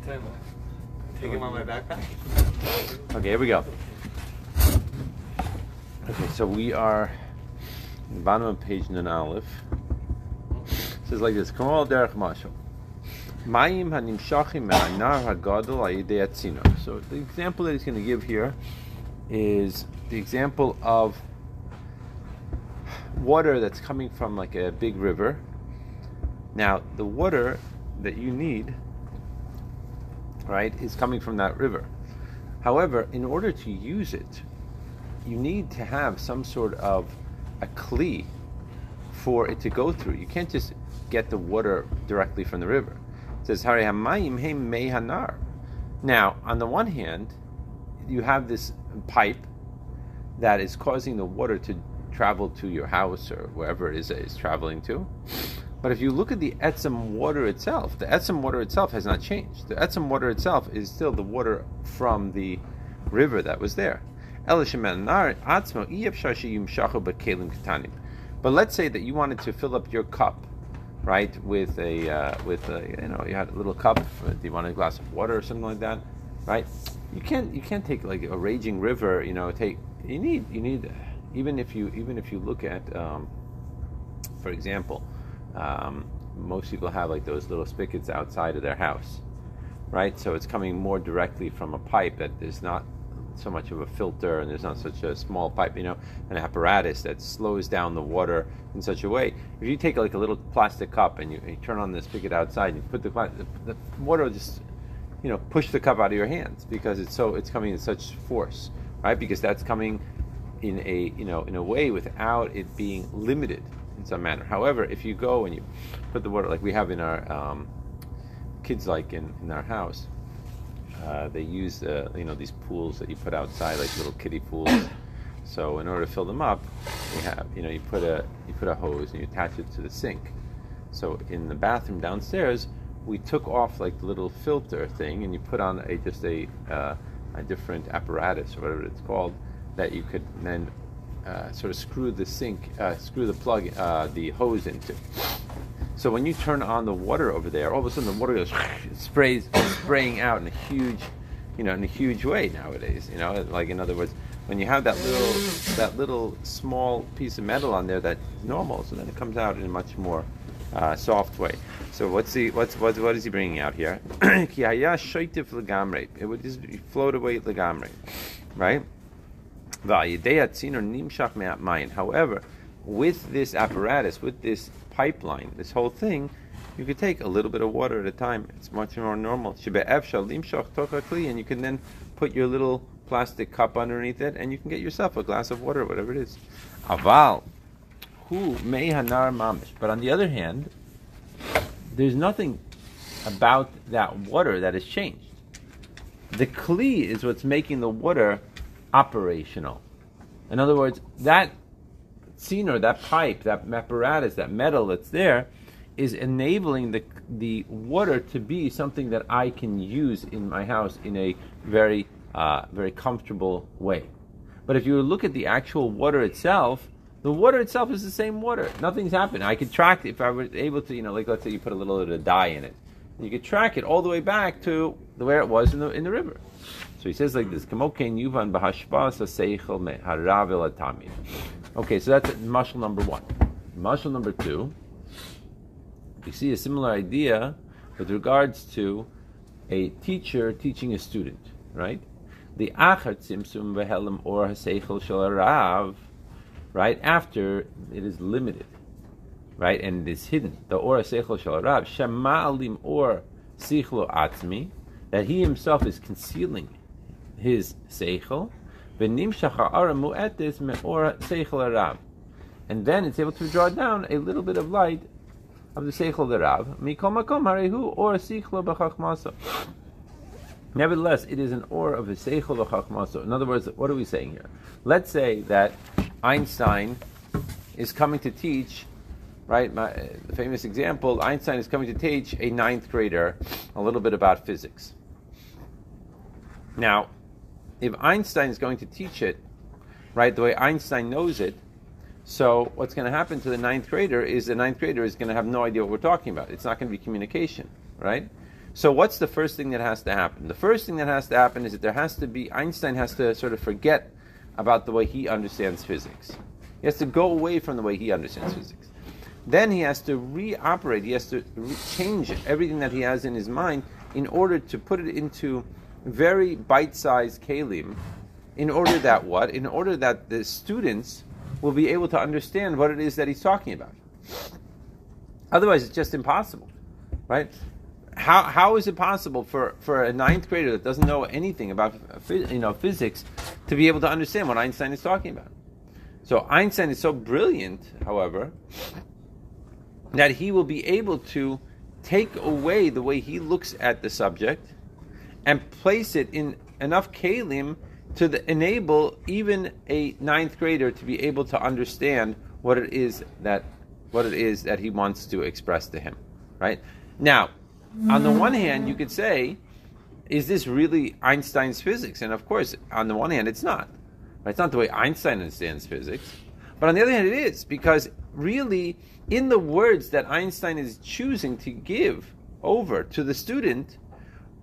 Take him on my backpack? Okay, here we go. Okay, so we are in the bottom of page Nun Aleph. It says like this: Kamal derech mashal. Mayim hanimshachim me'anar hagadol ayidei. So the example that he's going to give here is the example of water that's coming from like a big river. Now, the water that you need, right, is coming from that river. However, in order to use it, you need to have some sort of a kli for it to go through. You can't just get the water directly from the river. It says Hari Hamayim He Mehanar. Now, on the one hand, you have this pipe that is causing the water to travel to your house or wherever it is that it's traveling to. But if you look at the Etzem water itself, the Etzem water itself has not changed. The Etzem water itself is still the water from the river that was there. But let's say that you wanted to fill up your cup, right, with a uh, with a, you know you had a little cup. Do you want a glass of water or something like that, right? You can't you can't take like a raging river. You know, take you need you need even if you even if you look at, um, for example, um, most people have like those little spigots outside of their house, right? So it's coming more directly from a pipe that is not so much of a filter and there's not such a small pipe, you know, an apparatus that slows down the water in such a way. If you take like a little plastic cup and you, you turn on the spigot outside and you put the, the, the water just, you know, push the cup out of your hands because it's so it's coming in such force, right? Because that's coming in a you know in a way without it being limited in some manner. However, if you go and you put the water like we have in our um, kids like in, in our house, uh, they use uh, you know these pools that you put outside like little kiddie pools. so in order to fill them up, you have you know you put a you put a hose and you attach it to the sink. So in the bathroom downstairs, we took off like the little filter thing and you put on a just a uh, a different apparatus or whatever it's called that you could then uh, sort of screw the sink, uh, screw the plug, uh, the hose into. So when you turn on the water over there, all of a sudden the water goes sprays, spraying out in a huge, you know, in a huge way nowadays. You know, like in other words, when you have that little, that little small piece of metal on there that's normal, so then it comes out in a much more uh, soft way. So what's the what's what, what is he bringing out here? it would just float away legamre, right? However, with this apparatus, with this pipeline, this whole thing, you could take a little bit of water at a time. It's much more normal. And you can then put your little plastic cup underneath it, and you can get yourself a glass of water, whatever it is. Aval, who may hanar mamish. But on the other hand, there's nothing about that water that has changed. The kli is what's making the water operational. In other words, that tziner, that pipe, that apparatus, that metal that's there, is enabling the the water to be something that I can use in my house in a very uh, very comfortable way. But if you look at the actual water itself, the water itself is the same water. Nothing's happened. I could track if I were able to, you know, like let's say you put a little bit of dye in it, you could track it all the way back to where it was in the in the river. So he says like this: yuvan Okay, so that's mushal number one. Mushal number two, we see a similar idea with regards to a teacher teaching a student, right? The achar tzimtzum vehelim or haseichel shel rav, right after it is limited, right, and it is hidden. The or haseichel shel rav shema alim or sichlo atzmi, that he himself is concealing his seichel, and then it's able to draw down a little bit of light of the seichel the. Mikol makom or sichlo b'chachmasa. Nevertheless, it is an or of a seichel b'chachmasa. In other words, what are we saying here? Let's say that Einstein is coming to teach right? My, the famous example Einstein is coming to teach a ninth grader a little bit about physics. Now, if Einstein is going to teach it, right, the way Einstein knows it, so what's going to happen to the ninth grader is the ninth grader is going to have no idea what we're talking about. It's not going to be communication, right? So what's the first thing that has to happen? The first thing that has to happen is that there has to be Einstein has to sort of forget about the way he understands physics. He has to go away from the way he understands physics. Then he has to reoperate. He has to re- change everything that he has in his mind in order to put it into very bite-sized kalim. In order that what? In order that the students will be able to understand what it is that he's talking about. Otherwise, it's just impossible, right? How, how is it possible for, for a ninth grader that doesn't know anything about you know physics to be able to understand what Einstein is talking about? So Einstein is so brilliant, however, that he will be able to take away the way he looks at the subject and place it in enough kalim to the, enable even a ninth grader to be able to understand what it is that what it is that he wants to express to him. Right now, on the one hand, you could say, is this really Einstein's physics? And of course, on the one hand, it's not. It's not the way Einstein understands physics. But on the other hand, it is, because really, in the words that Einstein is choosing to give over to the student,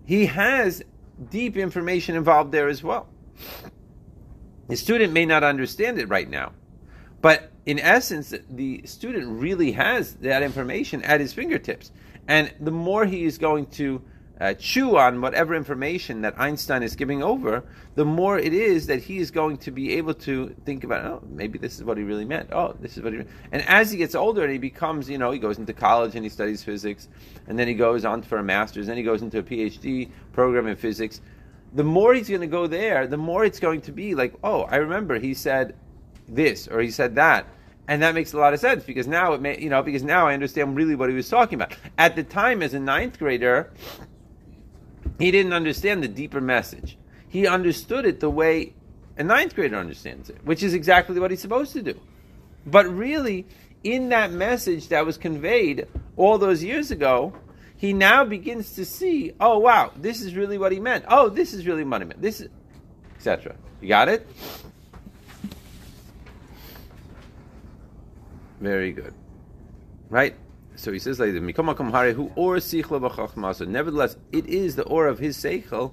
he has deep information involved there as well. The student may not understand it right now, but in essence, the student really has that information at his fingertips. And the more he is going to uh, chew on whatever information that Einstein is giving over, the more it is that he is going to be able to think about, oh, maybe this is what he really meant. Oh, this is what he. And as he gets older and he becomes, you know, he goes into college and he studies physics, and then he goes on for a master's, and then he goes into a PhD program in physics. The more he's going to go there, the more it's going to be like, oh, I remember he said this or he said that and that makes a lot of sense because now it may, you know, because now I understand really what he was talking about. At the time, as a ninth grader, he didn't understand the deeper message. He understood it the way a ninth grader understands it, which is exactly what he's supposed to do. But really, in that message that was conveyed all those years ago, he now begins to see, oh wow, this is really what he meant. Oh, this is really what he meant. This is, etc. You got it? Very good. Right? So he says like the who So Nevertheless, it is the or of his seichel,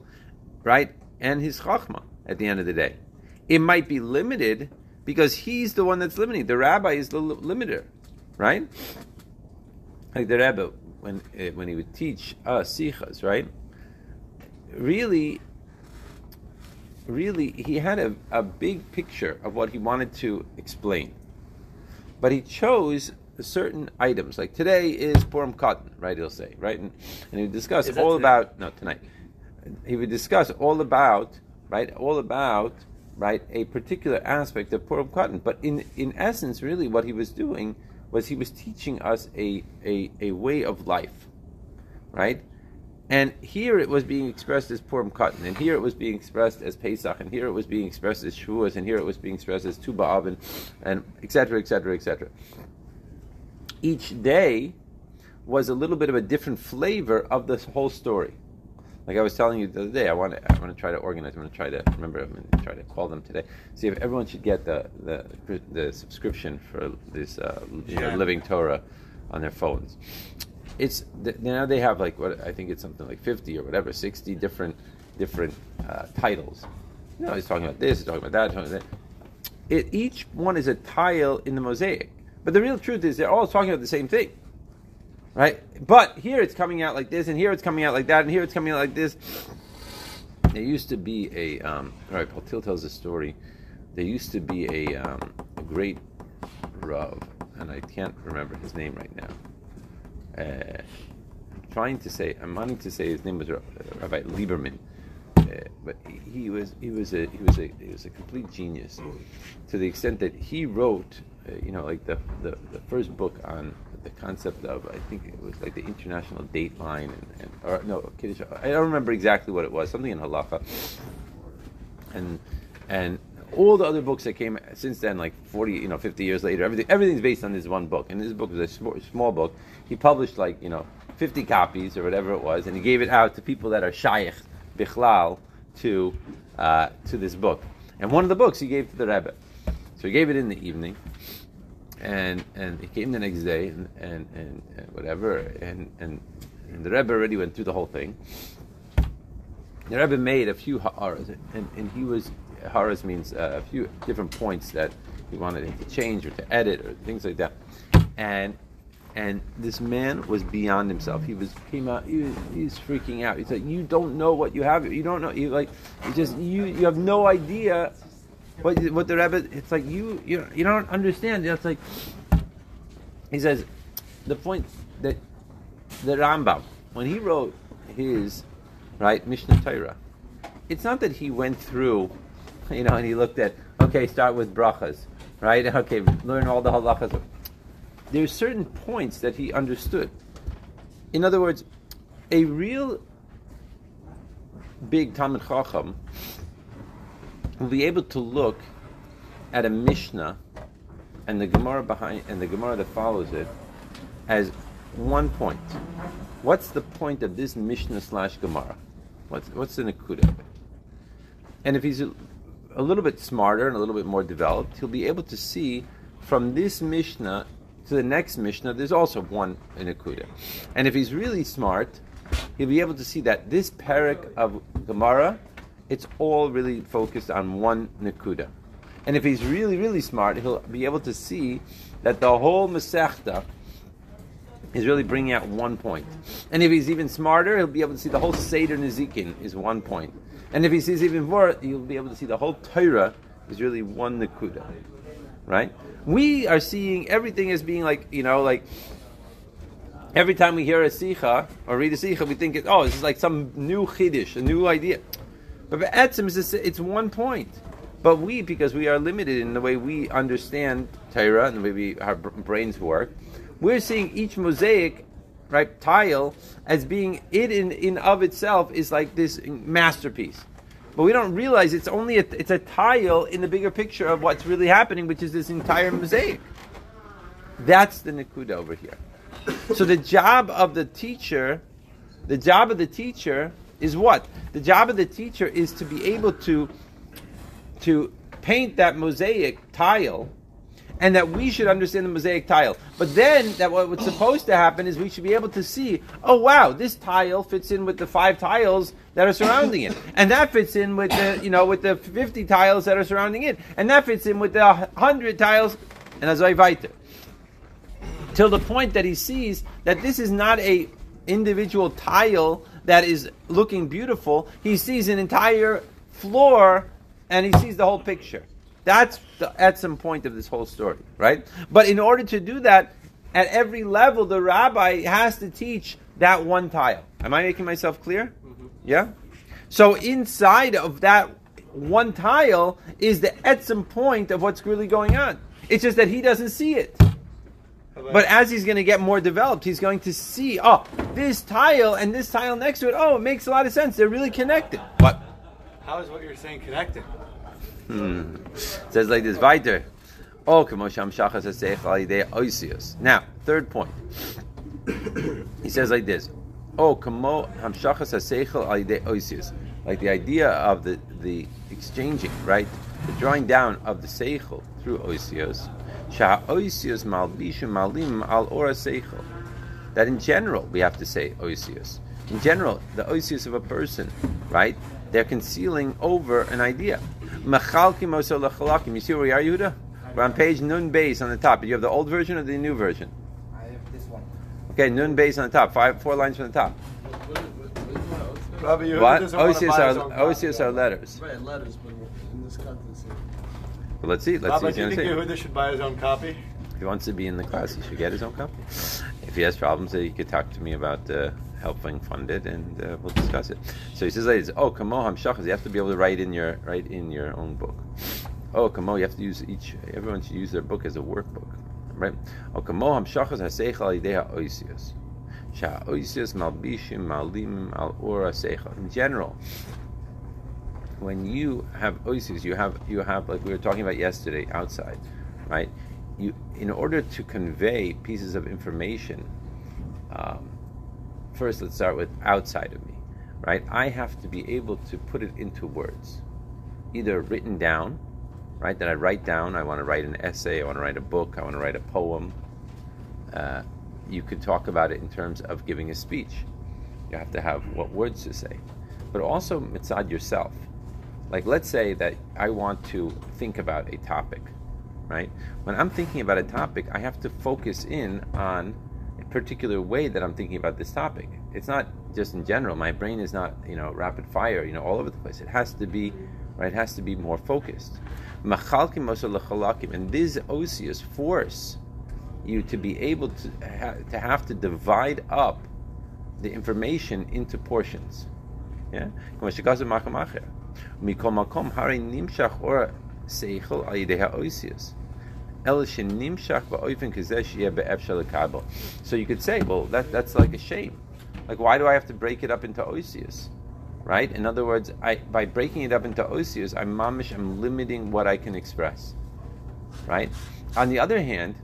right, and his chachma at the end of the day. It might be limited because he's the one that's limiting. The rabbi is the limiter, right? Like the rabbi, when uh, when he would teach us sichas, right? Really, really, he had a, a big picture of what he wanted to explain but he chose certain items. Like today is Purim Katan, right? He'll say, right, and, and he would discuss all today? about no tonight. He would discuss all about right, all about right a particular aspect of Purim Katan. But in in essence, really, what he was doing was he was teaching us a a, a way of life, right? And here it was being expressed as Purim Katan, and here it was being expressed as Pesach, and here it was being expressed as Shavuos, and here it was being expressed as Tu B'Av, and etc., etc., etc. Each day was a little bit of a different flavor of this whole story. Like I was telling you the other day, I want to, I want to try to organize. I'm going to try to remember. I'm going to try to call them today. See if everyone should get the the, the subscription for this uh, you know, Living Torah on their phones it's now they have like what I think it's something like fifty or whatever, sixty different different uh, titles. You know, he's talking about this, he's talking about that, talking about that. It, each one is a tile in the mosaic, but the real truth is they're all talking about the same thing, right? But here it's coming out like this, and here it's coming out like that, and here it's coming out like this. There used to be a um, all right. Paul Till tells a story. There used to be a, um, a great rav, and I can't remember his name right now uh, trying to say, I'm wanting to say his name was Rabbi Lieberman, uh, but he was he was a he was a he was a complete genius, to the extent that he wrote, uh, you know, like the, the, the first book on the concept of I think it was like the international date line and, and or no Kiddush, I don't remember exactly what it was something in halacha, and and all the other books that came since then, like 40, you know, 50 years later, everything, everything's based on this one book. And this book was a small, small book. He published like, you know, 50 copies or whatever it was, and he gave it out to people that are shaykh, bichlal, to, uh, to this book. And one of the books he gave to the Rebbe. So he gave it in the evening, and and he came the next day, and, and, and, and whatever, and, and and the Rebbe already went through the whole thing. The Rebbe made a few ha'aras, and, and he was ha'aras means uh, a few different points that he wanted him to change or to edit or things like that, and and this man was beyond himself. He was came out. He was, he was freaking out. He's like, "You don't know what you have. You don't know. You like, you just you you have no idea what what the Rebbe. It's like you you you don't understand. It's like he says, the point that the Rambam when he wrote his right Mishnah Torah, it's not that he went through, you know, and he looked at okay, start with brachas, right? Okay, learn all the halachas there's certain points that he understood. In other words, a real big Talmud Chacham will be able to look at a Mishnah and the Gemara behind and the Gemara that follows it as one point. What's the point of this Mishnah slash Gemara? What's what's the Nakuda of it? And if he's a, a little bit smarter and a little bit more developed, he'll be able to see from this Mishnah to the next Mishnah, there's also one in. And if he's really smart, he'll be able to see that this parak of Gemara, it's all really focused on one Nakuda. And if he's really, really smart, he'll be able to see that the whole Masechta is really bringing out one point. And if he's even smarter, he'll be able to see the whole Seder Nezikin is one point. And if he sees even more, he'll be able to see the whole Torah is really one Nakuda. Right? We are seeing everything as being like, you know, like every time we hear a sicha or read a sicha, we think, oh, this is like some new chiddush, a new idea. But etzim is it's one point. But we, because we are limited in the way we understand Torah and the way we, our brains work, we're seeing each mosaic, right, tile as being it in, in of itself is like this masterpiece. But we don't realize it's only a, it's a tile in the bigger picture of what's really happening, which is this entire mosaic. That's the Nakuda over here. So the job of the teacher, the job of the teacher is what? The job of the teacher is to be able to to paint that mosaic tile and that we should understand the mosaic tile. But then that what's supposed to happen is we should be able to see, oh wow, this tile fits in with the five tiles that are surrounding it, and that fits in with the you know with the fifty tiles that are surrounding it, and that fits in with the hundred tiles, and as I weiter. Till the point that he sees that this is not a individual tile that is looking beautiful. He sees an entire floor, and he sees the whole picture. That's the, at some point of this whole story, right? But in order to do that, at every level, the rabbi has to teach that one tile. Am I making myself clear? Mm-hmm. Yeah? So inside of that one tile is the etzim point of what's really going on. It's just that he doesn't see it. But as he's going to get more developed, he's going to see, oh, this tile and this tile next to it, oh, it makes a lot of sense. They're really connected. What? How is what you're saying connected? Hmm. says like this, weiter. Oh, Now, third point. he says like this. Oh, like the idea of the, the exchanging, right? The drawing down of the seichel through oisios. Malim al ora seichel. That in general, we have to say oisios. In general, the oisios of a person, right? They're concealing over an idea. You see where we are, Yehuda? We're on page Nun Beis on the top. You have the old version or the new version? I have this one. Okay, Nun Beis on the top. Five, four lines from the top. What? doesn't want to buy OCS his are, are letters. Right, letters, but in this context. Well, let's see. Let's Rabbi, see do what you think Yehuda should buy his own copy? If he wants to be in the class, he should get his own copy. If he has problems, he could talk to me about uh, helping fund it, and uh, we'll discuss it. So he says, this, "Oh, kamoham shachas." You have to be able to write in your write in your own book. Oh, kamo, you have to use each. Everyone should use their book as a workbook, right? Oh, kamoham shachas haseichel ideha oisius. Sha oisius malbishim malim al ora. In general, when you have oisius, you have you have like we were talking about yesterday outside, right? You in order to convey pieces of information. Um, first, let's start with outside of me, right? I have to be able to put it into words, either written down, right? That I write down. I want to write an essay. I want to write a book. I want to write a poem. Uh, you could talk about it in terms of giving a speech. You have to have what words to say, but also mitzad yourself. Like let's say that I want to think about a topic, right? When I'm thinking about a topic, I have to focus in on a particular way that I'm thinking about this topic. It's not just in general. My brain is not, you know, rapid fire, you know, all over the place. It has to be, right? It has to be more focused. And this osius force you to be able to ha- to have to divide up the information into portions. Yeah, מכל מקום הרי נמשך אור שכל על ידי האוסיוס. אלא שנמשך באופן כזה שיהיה באפשר לקבל. So you could say, well, that, that's like a shame. Like, why do I have to break it up into osius? Right? In other words, I, by breaking it up into osius, I'm mamish, I'm limiting what I can express. Right? On the other hand,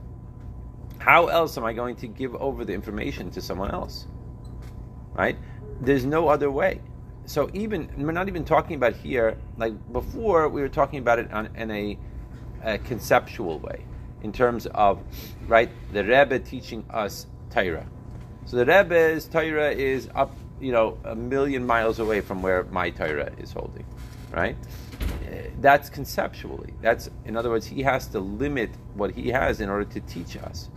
how else am I going to give over the information to someone else? Right? There's no other way so even we're not even talking about here like before we were talking about it on, in a, a, conceptual way in terms of right the Rebbe teaching us Torah. So the Rebbe's Torah is up you know a million miles away from where my Torah is holding, right? That's conceptually. That's in other words, he has to limit what he has in order to teach us.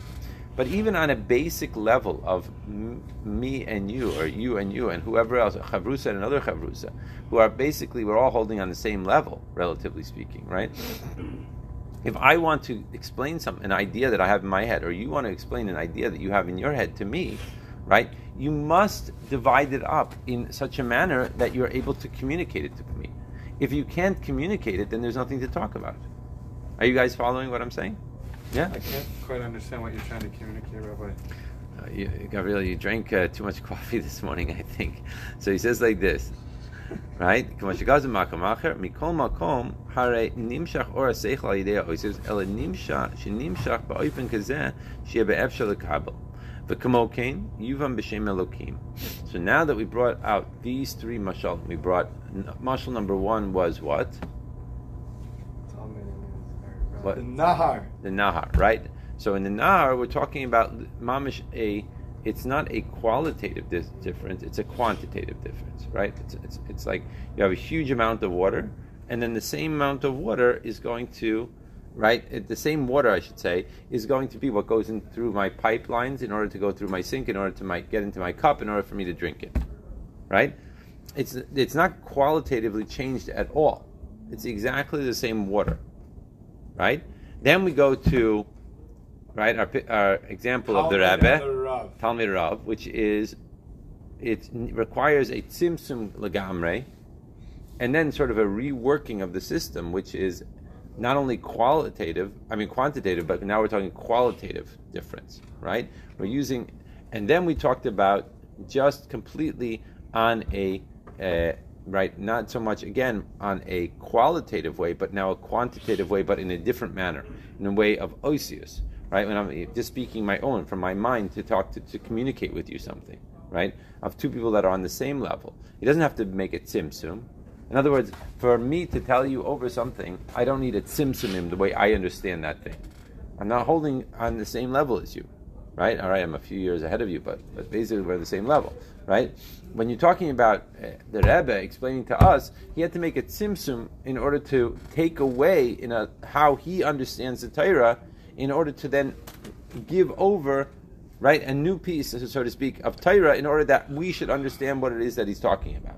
But even on a basic level of m- me and you, or you and you, and whoever else, chavrusa and another chavrusa, who are basically, we're all holding on the same level, relatively speaking, right? If I want to explain some an idea that I have in my head, or you want to explain an idea that you have in your head to me, right? You must divide it up in such a manner that you're able to communicate it to me. If you can't communicate it, then there's nothing to talk about. Are you guys following what I'm saying? Yeah. I can't quite understand what you're trying to communicate, Rabbi. Uh, you, Gabriel, you drank uh, too much coffee this morning, I think. So he says like this, right? mikol makom hare nimshach or seichel al oisiv el nimshach shenimshach ba'ofen kazeh sheyeh be'efshel lekabel. V'kamo kain yuvam b'shem elokim. So now that we brought out these three mashal, we brought mashal number one was what? What? The Nahar. The Nahar, right? So in the Nahar, we're talking about mamish a. It's not a qualitative dis- difference; it's a quantitative difference, right? It's, it's it's like you have a huge amount of water, and then the same amount of water is going to, right? It, the same water, I should say, is going to be what goes in through my pipelines in order to go through my sink, in order to my, get into my cup, in order for me to drink it, right? It's it's not qualitatively changed at all. It's exactly the same water right? Then we go to right our, our example Talmud of the Rebbe, Talmud Rav, which is it requires a tzimtzum legamre, and then sort of a reworking of the system, which is not only qualitative, I mean quantitative, but now we're talking qualitative difference, right? We're using, and then we talked about just completely on a, a right? Not so much again on a qualitative way, but now a quantitative way, but in a different manner, in a way of osius, right? When I'm just speaking my own from my mind to talk to, to communicate with you something, right? Of two people that are on the same level. He doesn't have to make it tzimtzum. In other words, for me to tell you over something, I don't need a tzimtzumim the way I understand that thing. I'm not holding on the same level as you, right? All right, I'm a few years ahead of you, but, but basically we're the same level right? When you're talking about uh, the Rebbe explaining to us, he had to make a tzimtzum in order to take away in a, how he understands the Torah, in order to then give over, right, a new piece, so to speak, of Torah, in order that we should understand what it is that he's talking about,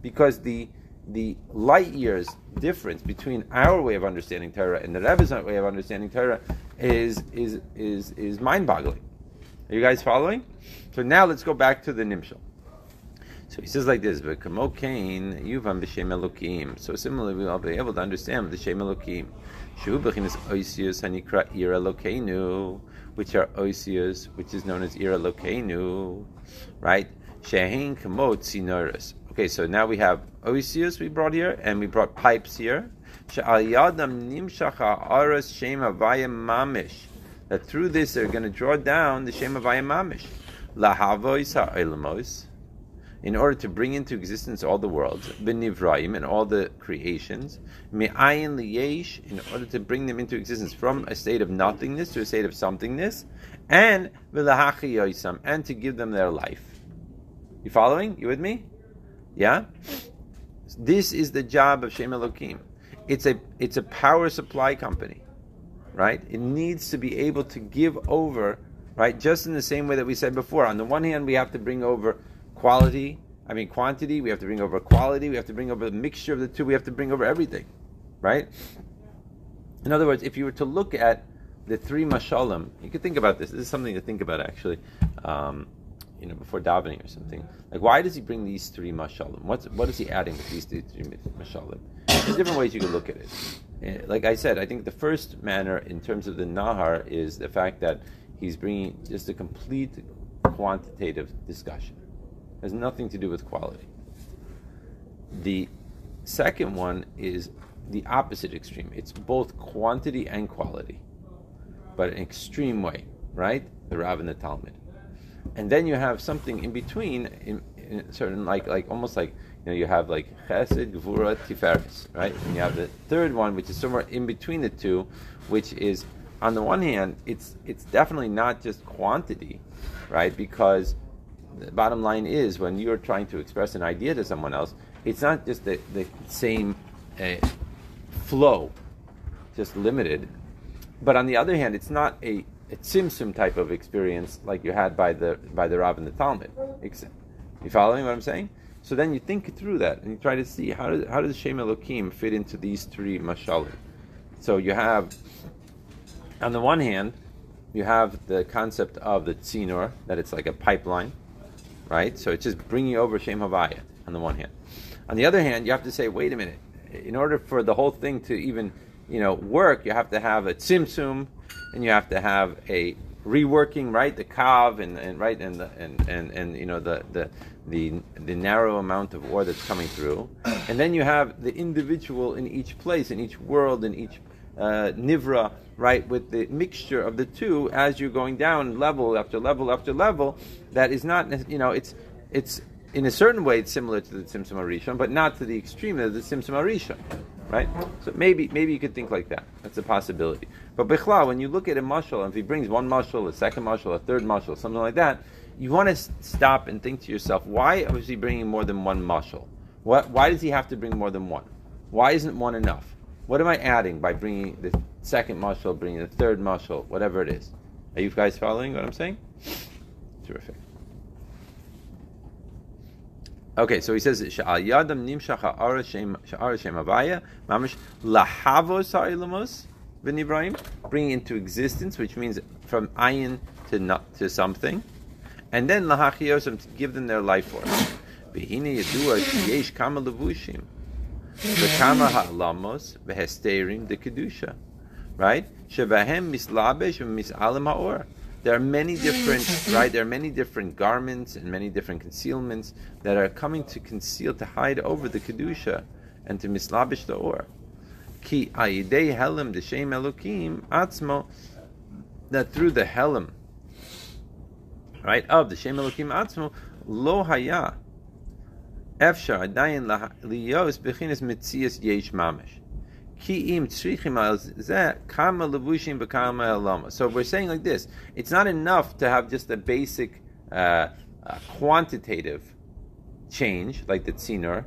because the the light years difference between our way of understanding Torah and the Rebbe's way of understanding Torah is is is is mind-boggling. Are you guys following? So now let's go back to the Nimshal. So he says like this, "V'kamo kain yuvam b'shem elokim." So similarly, we'll be able to understand the shem elokim. Shu b'chinas oisius hanikra ira lokeinu, which are oisius, which is known as ira lokeinu, right? Shehin kamot sinoris. Okay, so now we have oisius we brought here, and we brought pipes here. She'al yadam nimshacha aras shem avayim mamish that through this they're going to draw down the Shem of Ayamamish. Lahavois in order to bring into existence all the worlds, b'nivraim, and all the creations, me'ayin liyesh, in order to bring them into existence from a state of nothingness to a state of somethingness, and v'lahachi yoisam, and to give them their life. You following? You with me? Yeah? This is the job of Shem Elokim. It's a it's a power supply company, right? It needs to be able to give over, right? Just in the same way that we said before. On the one hand, we have to bring over quality, I mean quantity, we have to bring over quality, we have to bring over the mixture of the two, we have to bring over everything. Right? In other words, if you were to look at the three mashalim, you could think about this. This is something to think about actually. Um, you know, before davening or something. Like, why does he bring these three mashalim? What's what is he adding with these three mashalim? There's different ways you could look at it. Eh, like I said, I think the first manner in terms of the nahar is the fact that he's bringing just a complete quantitative discussion. It has nothing to do with quality. The second one is the opposite extreme. It's both quantity and quality, but an extreme way, right? The Rav and the Talmud and then you have something in between, in, in certain like like almost like you know you have like Chesed, Gvura, Tiferes, right? And you have the third one, which is somewhere in between the two, which is on the one hand, it's it's definitely not just quantity, right? Because the bottom line is when you're trying to express an idea to someone else, it's not just the, the same uh, flow, just limited. But on the other hand, it's not a a tzimtzum type of experience like you had by the by the Rav and the Talmud. You following what I'm saying? So then you think through that and you try to see how does how does Shem fit into these three mashalim. So you have, on the one hand, you have the concept of the tzinor that it's like a pipeline, right? So it's just bringing over Shem Havaya on the one hand. On the other hand, you have to say, wait a minute. In order for the whole thing to even you know work, you have to have a tzimtzum and you have to have a reworking, right? The kav and, and right and the, and, and and you know the the the the narrow amount of ore that's coming through, and then you have the individual in each place, in each world, in each uh, nivra, right? With the mixture of the two as you're going down level after level after level, that is not you know it's it's in a certain way it's similar to the Tzimtzum Arishon, but not to the extreme of the Tzimtzum Arishon right? So maybe maybe you could think like that. That's a possibility. But Bichla, when you look at a mushal, if he brings one mushal, a second mushal, a third mushal, something like that, you want to stop and think to yourself, why is he bringing more than one mushal? What, why does he have to bring more than one? Why isn't one enough? What am I adding by bringing the second mushal, bringing the third mushal, whatever it is? Are you guys following what I'm saying? Terrific. Okay, so he says Sha'al Yadam Nimshach Ha'ara Shem Avaya Mamish Lahavos Ha'ilamos Ibrahim, bringing into existence, which means from ayin to not, to something, and then lahachiyosam to give them their life force. Behine yedua yesh kama levushim, v'kama ha'alamos v'hesterim de kedusha, right? Shevahem mislabesh v'misalim ha'or. There are many different, mm. right? There are many different garments and many different concealments that are coming to conceal, to hide over the kedusha, and to mislabish the or. Ki ayidei helim deshem elokim atzmo. That through the helim, right, of the shem elokim atzmo, lo haya. Efshar adayin liyos bechinas mitzias yesh mamish. So we're saying like this: it's not enough to have just a basic uh, uh, quantitative change like the tzinor,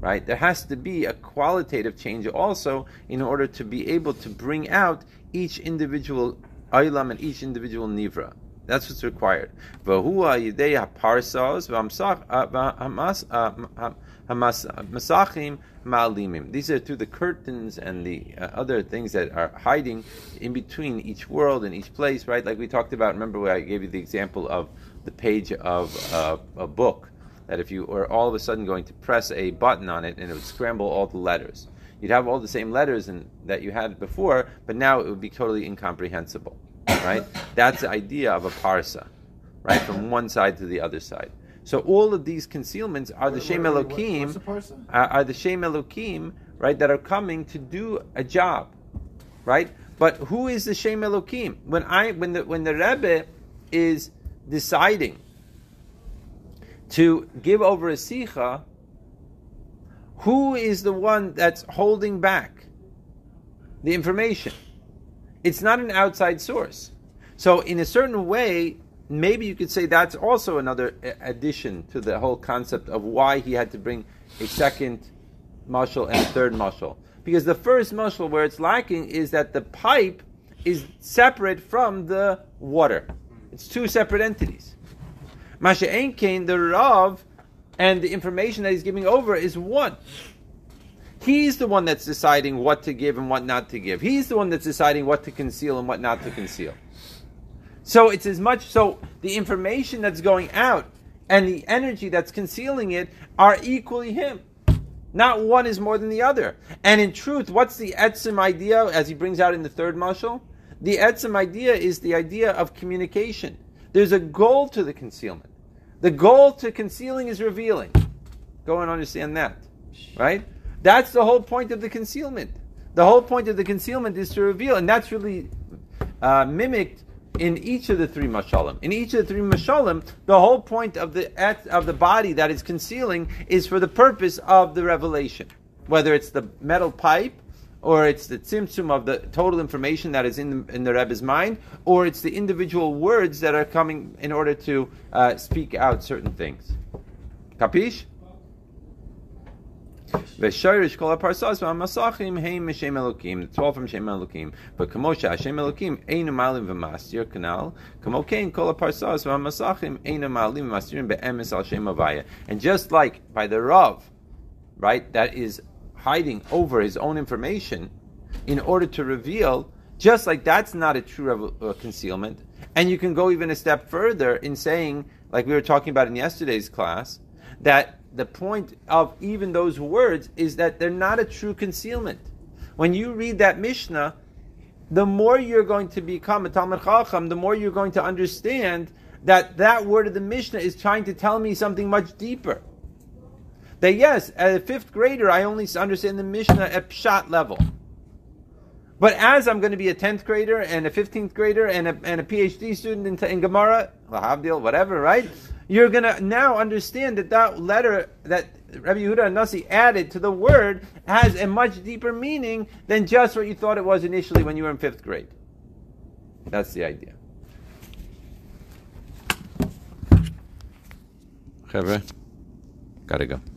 right? There has to be a qualitative change also in order to be able to bring out each individual aylam and each individual nivra. That's what's required. Masachim ma'alimim. These are through the curtains and the uh, other things that are hiding in between each world and each place, right? Like we talked about. Remember, where I gave you the example of the page of uh, a book that if you were all of a sudden going to press a button on it and it would scramble all the letters. You'd have all the same letters in, that you had before, but now it would be totally incomprehensible, right? That's the idea of a parsa, right? From one side to the other side. So all of these concealments are the Shem Elokim, are, are the Shem Elokim, right, that are coming to do a job, right? But who is the Shem Elokim? When I when the when the Rebbe is deciding to give over a sicha, who is the one that's holding back the information? It's not an outside source. So in a certain way, maybe you could say that's also another addition to the whole concept of why he had to bring a second mushal and a third mushal. Because the first mushal where it's lacking is that the pipe is separate from the water. It's two separate entities. Masha Kain, the Rav, and the information that he's giving over is one. He's the one that's deciding what to give and what not to give. He's the one that's deciding what to conceal and what not to conceal. So it's as much so the information that's going out and the energy that's concealing it are equally him. Not one is more than the other. And in truth, what's the etzim idea as he brings out in the third mashal? The etzim idea is the idea of communication. There's a goal to the concealment. The goal to concealing is revealing. Go and understand that. Right? That's the whole point of the concealment. The whole point of the concealment is to reveal, and that's really uh, mimicked in each of the three mashalim. In each of the three mashalim, the whole point of the of the body that is concealing is for the purpose of the revelation. Whether it's the metal pipe, or it's the tzimtzum of the total information that is in the, in the Rebbe's mind, or it's the individual words that are coming in order to uh, speak out certain things. V'shayrish kol ha-parsas v'ha-masachim heim m'shem elokim. The twelve from Shem elokim. But kamosha Hashem elokim einu malim v'mastir kanal. Kamo kein kol ha-parsas v'ha-masachim einu malim v'mastirim be'emes al Shem avaya. And just like by the Rav, right, that is hiding over his own information in order to reveal, just like that's not a true uh, concealment. And you can go even a step further in saying, like we were talking about in yesterday's class, that the point of even those words is that they're not a true concealment. When you read that Mishnah, the more you're going to become a Talmud Chacham, the more you're going to understand that that word of the Mishnah is trying to tell me something much deeper. That yes, as a fifth grader, I only understand the Mishnah at Pshat level. But as I'm going to be a 10th grader and a 15th grader and a, and a PhD student in, in Gemara, whatever, right? You're going to now understand that that letter that Rabbi Yehuda Nasi added to the word has a much deeper meaning than just what you thought it was initially when you were in fifth grade. That's the idea. Gotta go.